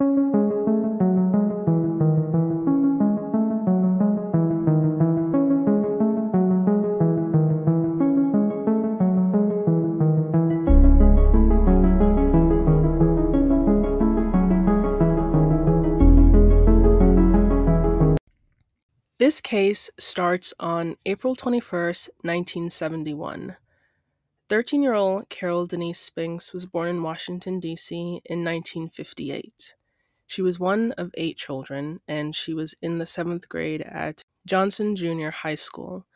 This case starts on April 21st, 1971. 13 year old Carol Denise Spinks was born in Washington, D.C. in 1958. She was one of eight children, and she was in the seventh grade at Johnson Junior High School.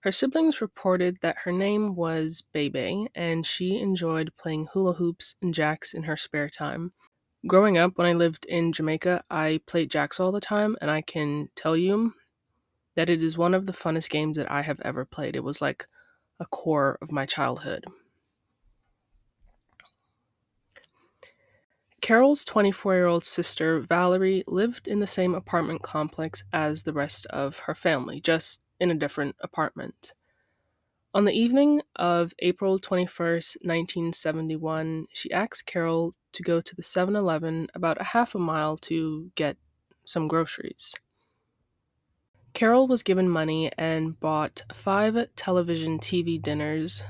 Her siblings reported that her name was Bebe, and she enjoyed playing hula hoops and jacks in her spare time. Growing up, when I lived in Jamaica, I played jacks all the time, and I can tell you that it is one of the funnest games that I have ever played. It was like a core of my childhood. Carol's 24 year old sister, Valerie, lived in the same apartment complex as the rest of her family, just in a different apartment. On the evening of April 21st, 1971, she asked Carol to go to the 7 Eleven about a half a mile to get some groceries. Carol was given money and bought five television TV dinners,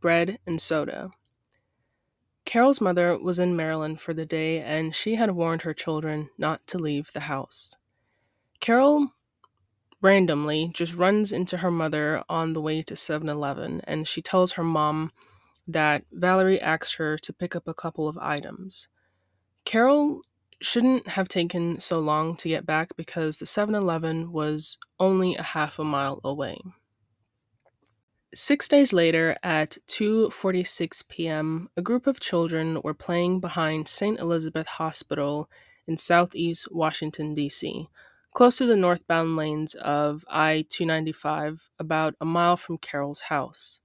bread, and soda. Carol's mother was in Maryland for the day and she had warned her children not to leave the house. Carol randomly just runs into her mother on the way to 7 Eleven and she tells her mom that Valerie asked her to pick up a couple of items. Carol shouldn't have taken so long to get back because the 7-Eleven was only a half a mile away. 6 days later at 2:46 p.m., a group of children were playing behind St. Elizabeth Hospital in southeast Washington D.C., close to the northbound lanes of I-295, about a mile from Carol's house.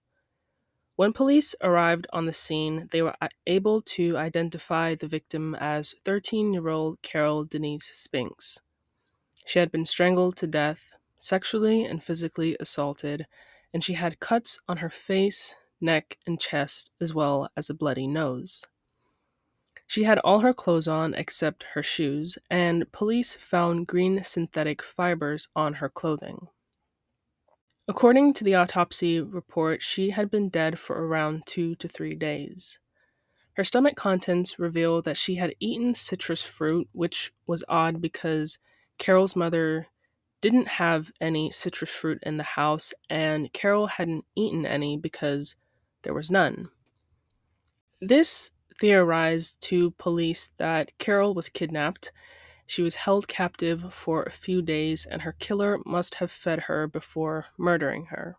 When police arrived on the scene, they were uh, able to identify the victim as 13 year old Carol Denise Spinks. She had been strangled to death, sexually and physically assaulted, and she had cuts on her face, neck, and chest, as well as a bloody nose. She had all her clothes on except her shoes, and police found green synthetic fibers on her clothing. According to the autopsy report, she had been dead for around two to three days. Her stomach contents reveal that she had eaten citrus fruit, which was odd because Carol's mother didn't have any citrus fruit in the house, and Carol hadn't eaten any because there was none. This theorized to police that Carol was kidnapped she was held captive for a few days, and her killer must have fed her before murdering her.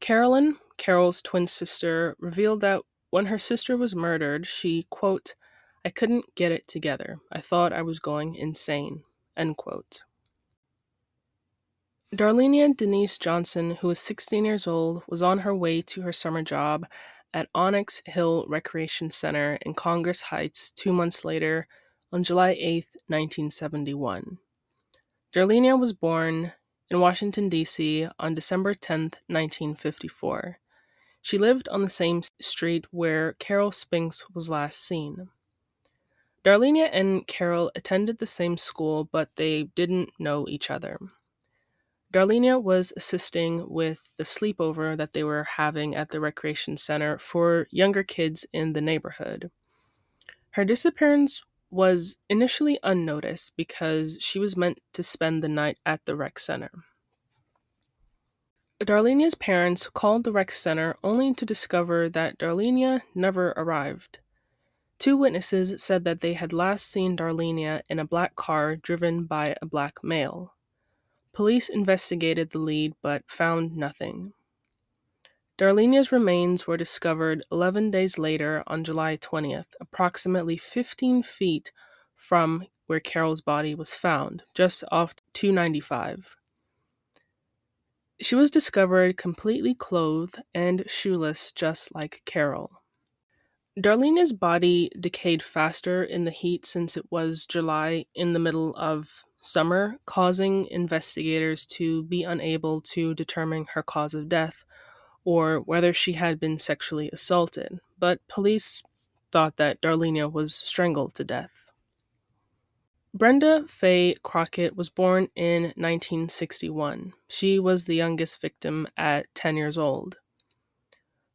Carolyn, Carol's twin sister, revealed that when her sister was murdered, she, quote, I couldn't get it together. I thought I was going insane, end quote. Darlenia Denise Johnson, who was 16 years old, was on her way to her summer job at Oxon Hill Recreation Center in Congress Heights two months later on July 8, 1971. Darlenia was born in Washington, D.C. on December 10, 1954. She lived on the same street where Carol Spinks was last seen. Darlenia and Carol attended the same school, but they didn't know each other. Darlenia was assisting with the sleepover that they were having at the recreation center for younger kids in the neighborhood. Her disappearance was initially unnoticed because she was meant to spend the night at the rec center. Darlenia's parents called the rec center only to discover that Darlenia never arrived. Two witnesses said that they had last seen Darlenia in a black car driven by a black male. Police investigated the lead but found nothing. Darlenia's remains were discovered 11 days later on July 20th, approximately 15 feet from where Carol's body was found, just off 295. She was discovered completely clothed and shoeless, just like Carol. Darlenia's body decayed faster in the heat since it was July in the middle of summer, causing investigators to be unable to determine her cause of death or whether she had been sexually assaulted, but police thought that Darlenia was strangled to death. Brenda Faye Crockett was born in 1961. She was the youngest victim at 10 years old.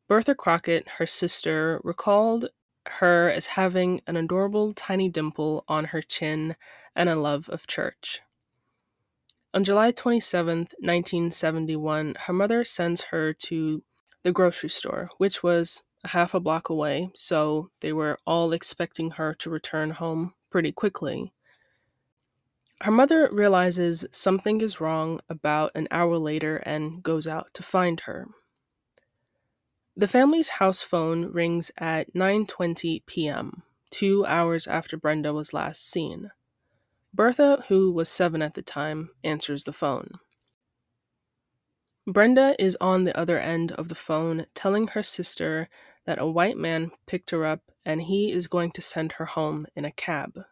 Bertha Crockett, her sister, recalled her as having an adorable tiny dimple on her chin and a love of church. On July 27, 1971, her mother sends her to the grocery store, which was a half a block away, so they were all expecting her to return home pretty quickly. Her mother realizes something is wrong about an hour later and goes out to find her. The family's house phone rings at 9:20 p.m., 2 hours after Brenda was last seen. Bertha, who was 7 at the time, answers the phone. Brenda is on the other end of the phone telling her sister that a white man picked her up and he is going to send her home in a cab.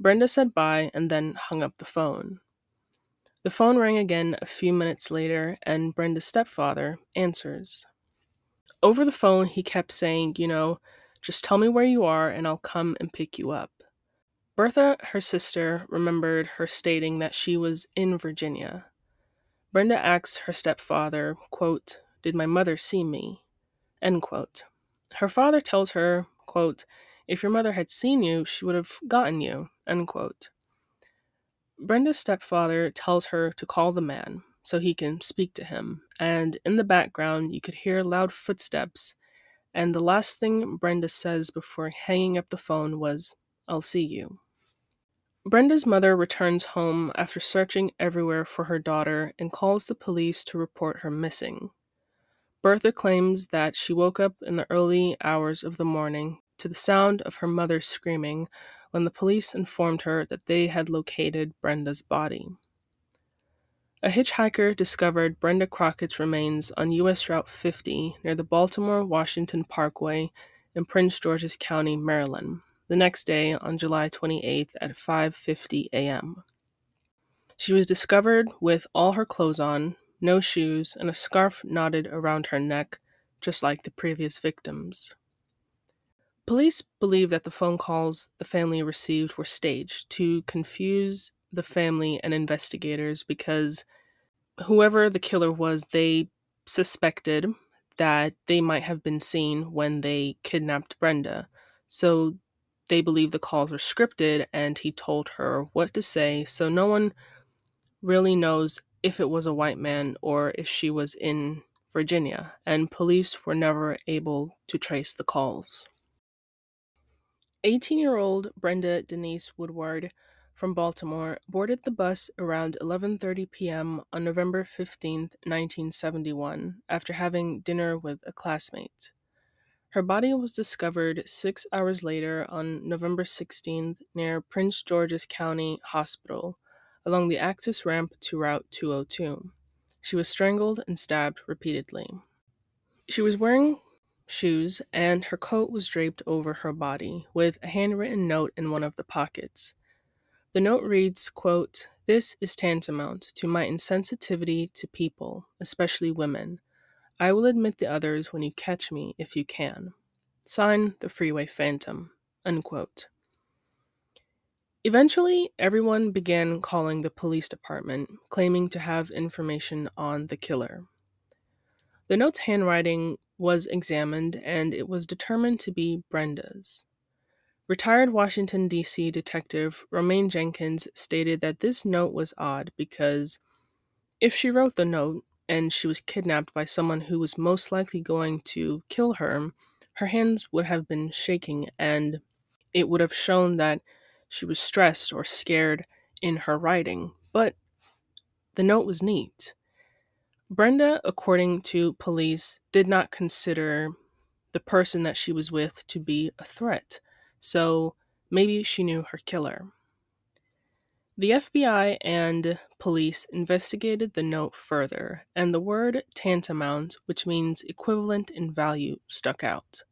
Brenda said bye and then hung up the phone. The phone rang again a few minutes later, and Brenda's stepfather answers. Over the phone, he kept saying, You know, just tell me where you are and I'll come and pick you up. Bertha, her sister, remembered her stating that she was in Virginia. Brenda asks her stepfather, quote, Did my mother see me? End quote. Her father tells her, quote, If your mother had seen you, she would have gotten you. End quote. Brenda's stepfather tells her to call the man so he can speak to him, and in the background you could hear loud footsteps. And the last thing Brenda says before hanging up the phone was, I'll see you. Brenda's mother returns home after searching everywhere for her daughter and calls the police to report her missing. Bertha claims that she woke up in the early hours of the morning to the sound of her mother screaming when the police informed her that they had located Brenda's body. A hitchhiker discovered Brenda Crockett's remains on U.S. Route 50 near the Baltimore Washington Parkway in Prince George's County, Maryland, the next day on July 28th at 5:50 a.m. She was discovered with all her clothes on, no shoes, and a scarf knotted around her neck, just like the previous victims. Police believe that the phone calls the family received were staged to confuse the family and investigators because whoever the killer was, they suspected that they might have been seen when they kidnapped Brenda. So they believe the calls were scripted and he told her what to say, so no one really knows if it was a white man or if she was in Virginia, and police were never able to trace the calls. 18 year old Brenda Denise Woodward from Baltimore boarded the bus around 11:30 p.m. on November 15, 1971, after having dinner with a classmate. Her body was discovered 6 hours later on November 16th near Prince George's County Hospital along the access ramp to Route 202. She was strangled and stabbed repeatedly. She was wearing shoes, and her coat was draped over her body, with a handwritten note in one of the pockets. The note reads, quote, This is tantamount to my insensitivity to people, especially women. I will admit the others when you catch me if you can. Sign the Freeway Phantom. Unquote. Eventually, everyone began calling the police department, claiming to have information on the killer. The note's handwriting was examined and it was determined to be Brenda's. Retired Washington, D.C. detective Romaine Jenkins stated that this note was odd because if she wrote the note and she was kidnapped by someone who was most likely going to kill her, her hands would have been shaking and it would have shown that she was stressed or scared in her writing. But the note was neat. Brenda, according to police, did not consider the person that she was with to be a threat, so maybe she knew her killer. The FBI and police investigated the note further, and the word tantamount, which means equivalent in value, stuck out.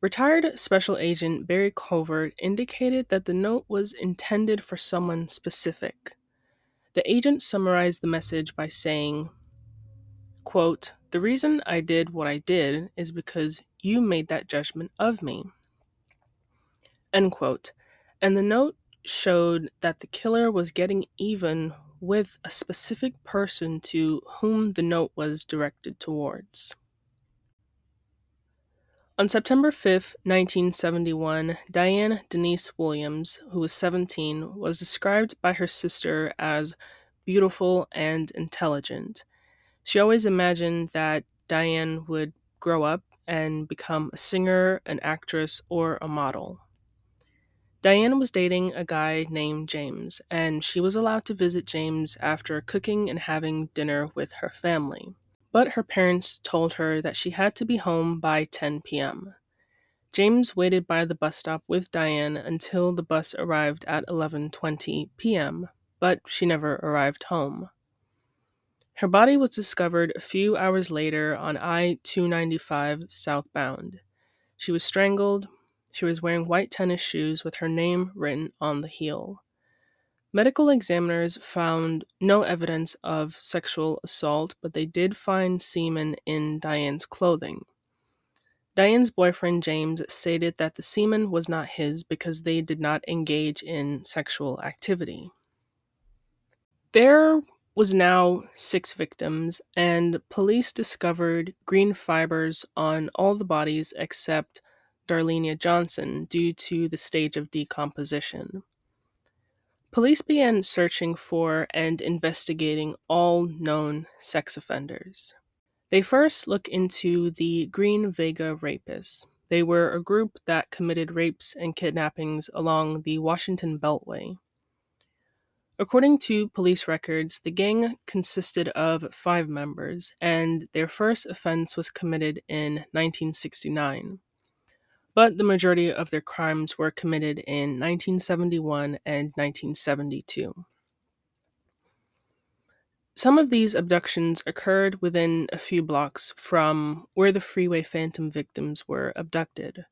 Retired Special Agent Barry Covert indicated that the note was intended for someone specific. The agent summarized the message by saying, Quote, The reason I did what I did is because you made that judgment of me. End quote. And the note showed that the killer was getting even with a specific person to whom the note was directed towards. On September 5, 1971, Diane Denise Williams, who was 17, was described by her sister as beautiful and intelligent. She always imagined that Diane would grow up and become a singer, an actress, or a model. Diane was dating a guy named James, and she was allowed to visit James after cooking and having dinner with her family. But her parents told her that she had to be home by 10 p.m. James waited by the bus stop with Diane until the bus arrived at 11:20 p.m., but she never arrived home. Her body was discovered a few hours later on I 295 southbound. She was strangled. She was wearing white tennis shoes with her name written on the heel. Medical examiners found no evidence of sexual assault, but they did find semen in Diane's clothing. Diane's boyfriend James stated that the semen was not his because they did not engage in sexual activity. There was now six victims, and police discovered green fibers on all the bodies except Darlenia Johnson due to the stage of decomposition. Police began searching for and investigating all known sex offenders. They first looked into the Green Vega Rapists. They were a group that committed rapes and kidnappings along the Washington Beltway. According to police records, the gang consisted of five members, and their first offense was committed in 1969. But the majority of their crimes were committed in 1971 and 1972. Some of these abductions occurred within a few blocks from where the Freeway Phantom victims were abducted.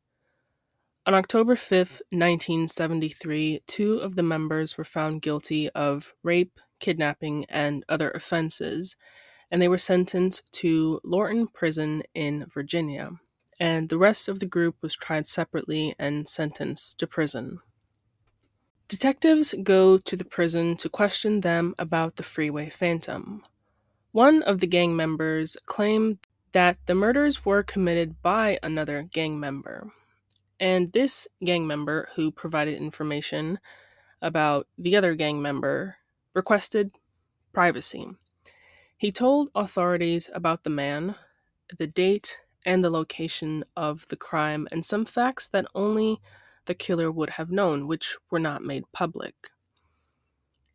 On October 5, 1973, two of the members were found guilty of rape, kidnapping, and other offenses, and they were sentenced to Lorton Prison in Virginia, and the rest of the group was tried separately and sentenced to prison. Detectives go to the prison to question them about the Freeway Phantom. One of the gang members claimed that the murders were committed by another gang member. And this gang member, who provided information about the other gang member, requested privacy. He told authorities about the man, the date, and the location of the crime, and some facts that only the killer would have known, which were not made public.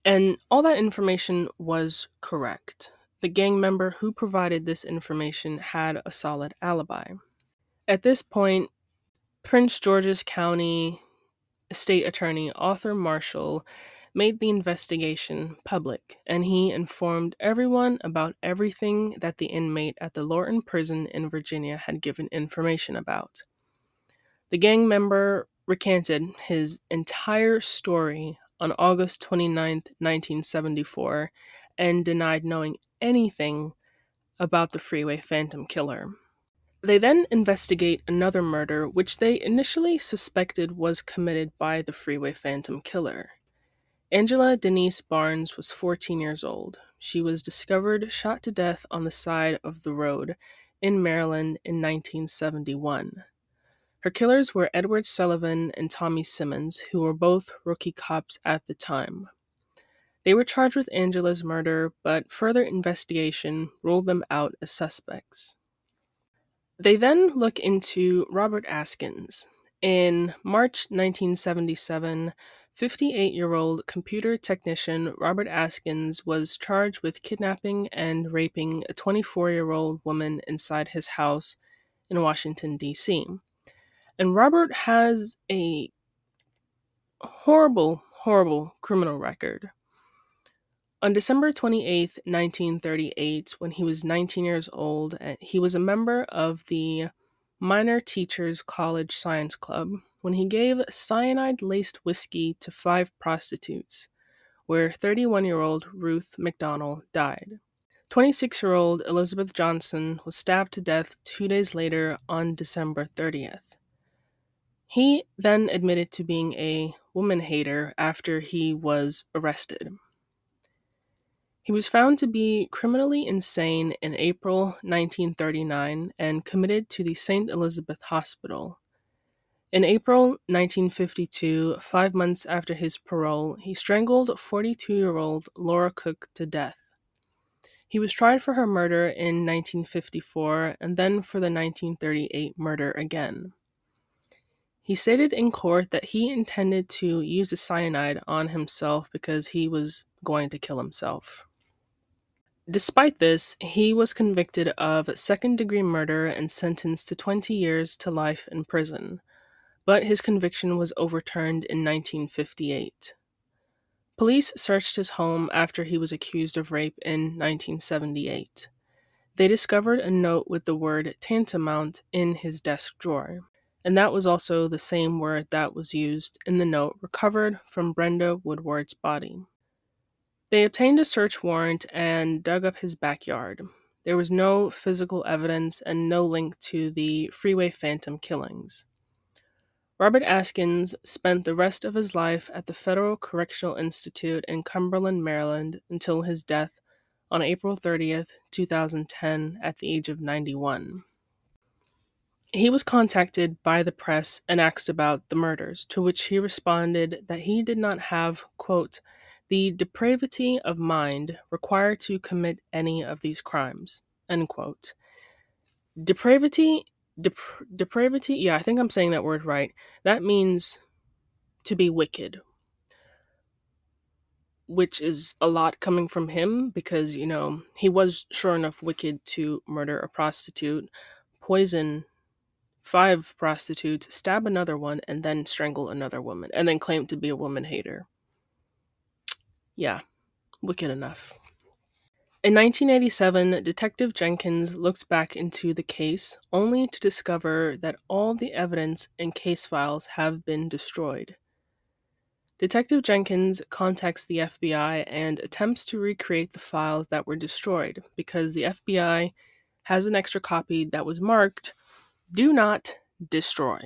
And all that information was correct. The gang member who provided this information had a solid alibi. At this point, Prince George's County State Attorney Arthur Marshall made the investigation public, and he informed everyone about everything that the inmate at the Lorton prison in Virginia had given information about. The gang member recanted his entire story on August 29, 1974, and denied knowing anything about the Freeway Phantom killer. They then investigate another murder, which they initially suspected was committed by the Freeway Phantom killer. Angela Denise Barnes was 14 years old. She was discovered shot to death on the side of the road in Maryland in 1971. Her killers were Edward Sullivan and Tommy Simmons, who were both rookie cops at the time. They were charged with Angela's murder, but further investigation ruled them out as suspects. They then look into Robert Askins. In March 1977, 58 year old computer technician Robert Askins was charged with kidnapping and raping a 24 year old woman inside his house in Washington, D.C. And Robert has a horrible, horrible criminal record. On December 28, 1938, when he was 19 years old, he was a member of the Miner Teachers College Science Club when he gave cyanide laced whiskey to five prostitutes, where 31 year old Ruth McDonald died. 26 year old Elizabeth Johnson was stabbed to death two days later on December 30th. He then admitted to being a woman hater after he was arrested. He was found to be criminally insane in April 1939 and committed to the St. Elizabeth Hospital. In April 1952, five months after his parole, he strangled 42 year old Laura Cook to death. He was tried for her murder in 1954 and then for the 1938 murder again. He stated in court that he intended to use the cyanide on himself because he was going to kill himself. Despite this, he was convicted of second degree murder and sentenced to 20 years to life in prison, but his conviction was overturned in 1958. Police searched his home after he was accused of rape in 1978. They discovered a note with the word tantamount in his desk drawer, and that was also the same word that was used in the note recovered from Brenda Woodward's body. They obtained a search warrant and dug up his backyard. There was no physical evidence and no link to the Freeway Phantom killings. Robert Askins spent the rest of his life at the Federal Correctional Institute in Cumberland, Maryland until his death on April 30th, 2010, at the age of 91. He was contacted by the press and asked about the murders, to which he responded that he did not have, quote, the depravity of mind required to commit any of these crimes. End quote. Depravity, dep- depravity, yeah, I think I'm saying that word right. That means to be wicked, which is a lot coming from him because, you know, he was sure enough wicked to murder a prostitute, poison five prostitutes, stab another one, and then strangle another woman, and then claim to be a woman hater. Yeah, wicked enough. In 1987, Detective Jenkins looks back into the case only to discover that all the evidence and case files have been destroyed. Detective Jenkins contacts the FBI and attempts to recreate the files that were destroyed because the FBI has an extra copy that was marked Do Not Destroy.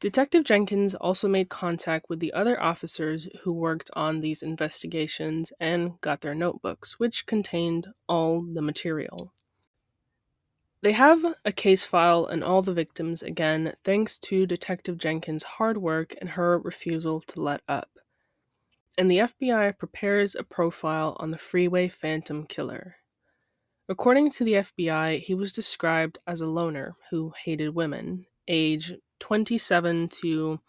Detective Jenkins also made contact with the other officers who worked on these investigations and got their notebooks, which contained all the material. They have a case file and all the victims again, thanks to Detective Jenkins' hard work and her refusal to let up. And the FBI prepares a profile on the Freeway Phantom Killer. According to the FBI, he was described as a loner who hated women, age 27 to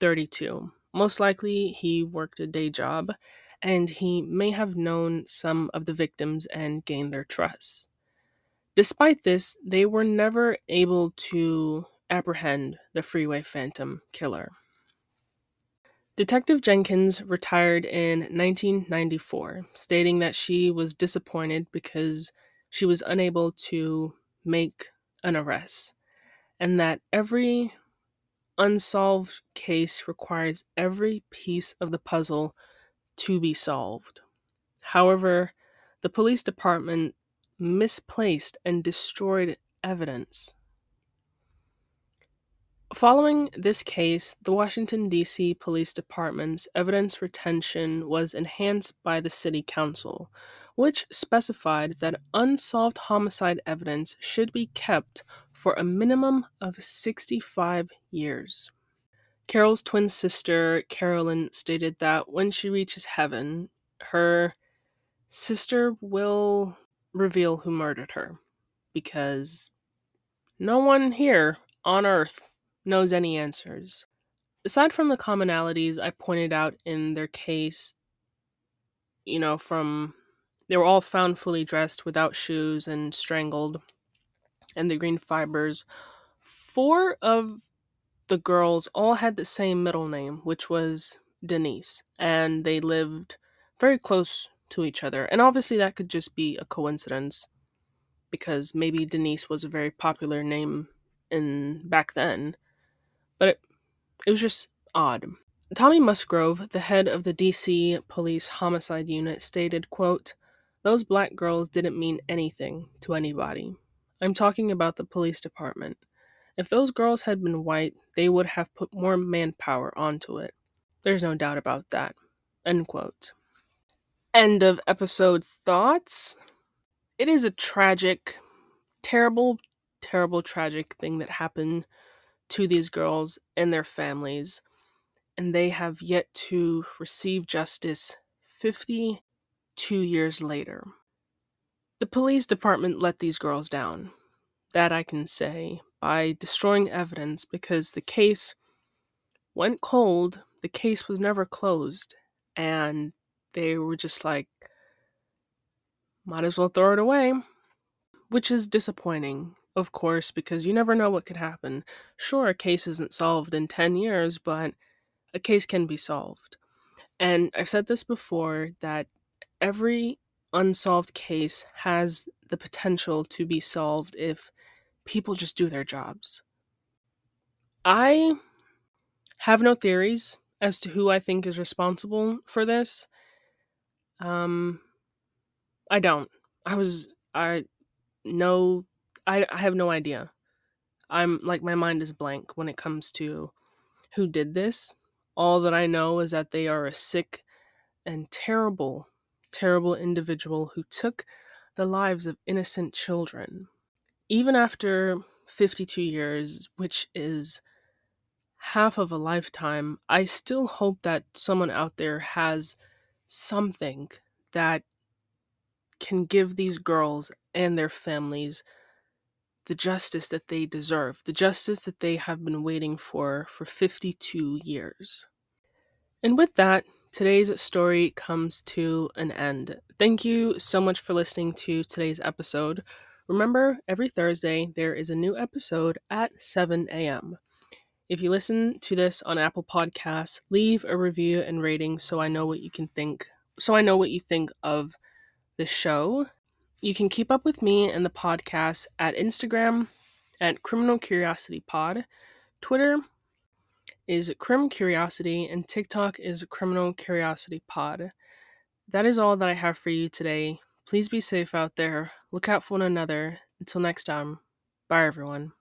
32. Most likely, he worked a day job, and he may have known some of the victims and gained their trust. Despite this, they were never able to apprehend the Freeway Phantom killer. Detective Jenkins retired in 1994, stating that she was disappointed because she was unable to make an arrest and that every unsolved case requires every piece of the puzzle to be solved. However, the police department misplaced and destroyed evidence. Following this case, the Washington, D.C. Police Department's evidence retention was enhanced by the City Council, which specified that unsolved homicide evidence should be kept for a minimum of 65 years. Carol's twin sister, Carolyn, stated that when she reaches heaven, her sister will reveal who murdered her because no one here on Earth knows any answers. Aside from the commonalities I pointed out in their case, you know, from they were all found fully dressed without shoes and strangled and the green fibers. Four of the girls all had the same middle name, which was Denise, and they lived very close to each other. And obviously, that could just be a coincidence because maybe Denise was a very popular name in back then, but it, it was just odd. Tommy Musgrove, the head of the DC Police Homicide Unit, stated, quote, "Those black girls didn't mean anything to anybody. I'm talking about the police department. If those girls had been white, they would have put more manpower onto it. There's no doubt about that. End quote. End of episode thoughts. It is a tragic, terrible, terrible, tragic thing that happened to these girls and their families, and they have yet to receive justice 52 years later. The police department let these girls down. That I can say by destroying evidence because the case went cold. The case was never closed. And they were just like, might as well throw it away. Which is disappointing, of course, because you never know what could happen. Sure, a case isn't solved in 10 years, but a case can be solved. And I've said this before that every unsolved case has the potential to be solved if people just do their jobs. I have no theories as to who I think is responsible for this. Um I don't. I was I no I I have no idea. I'm like my mind is blank when it comes to who did this. All that I know is that they are a sick and terrible terrible individual who took the lives of innocent children. Even after 52 years, which is half of a lifetime, I still hope that someone out there has something that can give these girls and their families the justice that they deserve, the justice that they have been waiting for for 52 years. And with that, today's story comes to an end. Thank you so much for listening to today's episode. Remember, every Thursday there is a new episode at 7 a.m. If you listen to this on Apple Podcasts, leave a review and rating so I know what you can think so I know what you think of the show. You can keep up with me and the podcast at Instagram at Criminal Curiosity Pod, Twitter is Crim Curiosity, and TikTok is Criminal Curiosity Pod. That is all that I have for you today. Please be safe out there. Look out for one another. Until next time, bye everyone.